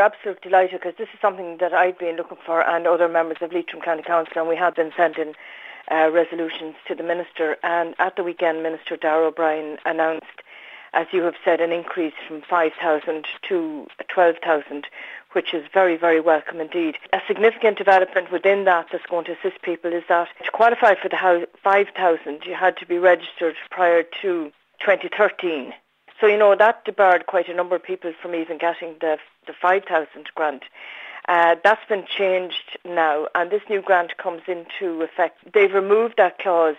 we're absolutely delighted because this is something that I've been looking for and other members of Leitrim County Council and we have been sending uh, resolutions to the Minister and at the weekend Minister Darragh O'Brien announced as you have said, an increase from 5,000 to 12,000, which is very, very welcome indeed. A significant development within that that's going to assist people is that to qualify for the 5,000, you had to be registered prior to 2013. So, you know, that debarred quite a number of people from even getting the, the 5,000 grant. Uh, that's been changed now, and this new grant comes into effect. They've removed that clause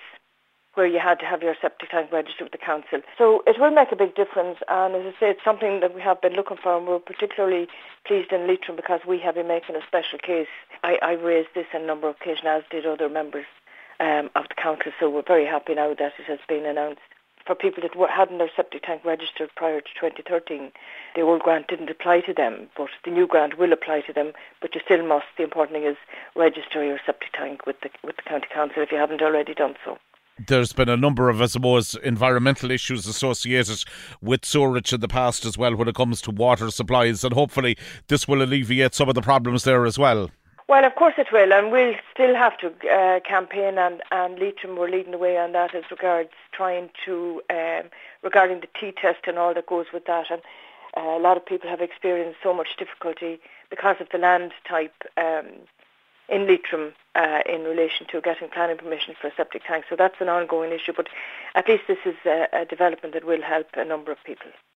where you had to have your septic tank registered with the council. So it will make a big difference and as I say it's something that we have been looking for and we're particularly pleased in Leitrim because we have been making a special case. I, I raised this on a number of occasions as did other members um, of the council so we're very happy now that it has been announced. For people that hadn't their septic tank registered prior to 2013, the old grant didn't apply to them, but the new grant will apply to them. But you still must. The important thing is register your septic tank with the with the county council if you haven't already done so there's been a number of, I suppose, environmental issues associated with sewerage in the past as well when it comes to water supplies, and hopefully this will alleviate some of the problems there as well. Well, of course it will, and we'll still have to uh, campaign, and, and Leitrim were leading the way on that as regards trying to, um, regarding the T-test and all that goes with that. And uh, a lot of people have experienced so much difficulty because of the land type um, in Leitrim uh, in relation to getting planning permission for a septic tank. So that's an ongoing issue, but at least this is a, a development that will help a number of people.